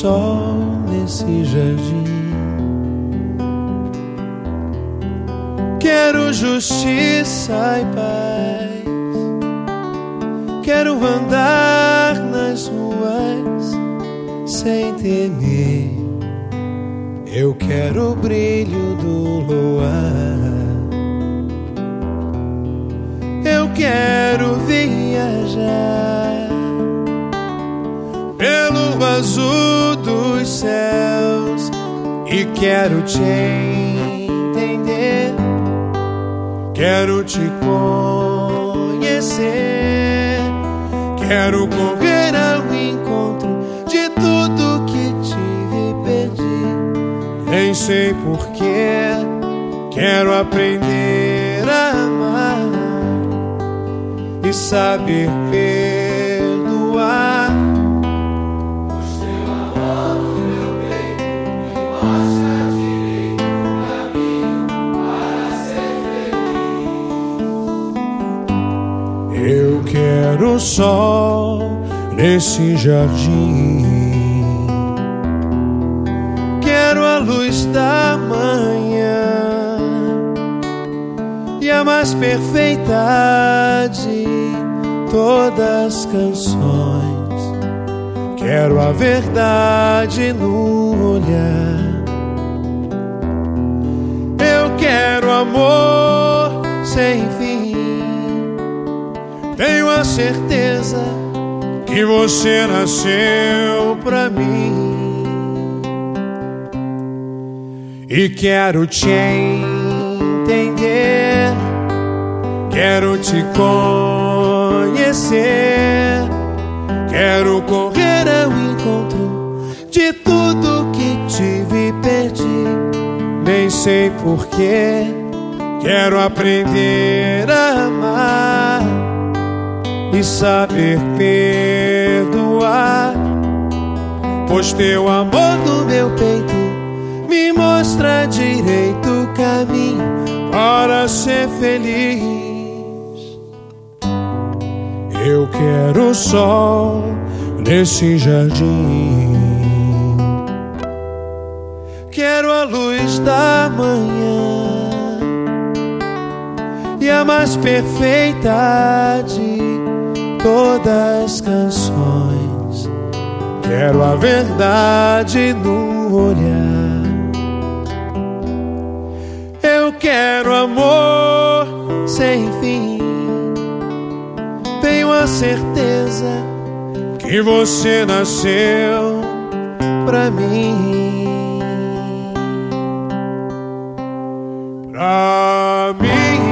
sol nesse jardim. Quero justiça e paz. Quero andar nas ruas sem temer. Eu quero o brilho do luar. Eu quero viajar pelo azul dos céus e quero te entender. Quero te conhecer. Quero correr ao encontro de tudo que tive e perdi. Nem sei porquê. Quero aprender a amar e saber perdoar. Quero sol nesse jardim. Quero a luz da manhã e a mais perfeita de todas as canções. Quero a verdade no olhar. Eu quero amor sem fim. Tenho a certeza que você nasceu pra mim. E quero te entender, quero te conhecer, quero correr ao encontro de tudo que tive e perdi. Nem sei porquê, quero aprender a amar e saber perdoar. Pois teu amor no meu peito me mostra direito o caminho para ser feliz. Eu quero sol nesse jardim. Quero a luz da manhã e a mais perfeita de todas as canções. Quero a verdade no olhar. Eu quero amor sem fim. Tenho a certeza que você nasceu pra mim. Pra mim.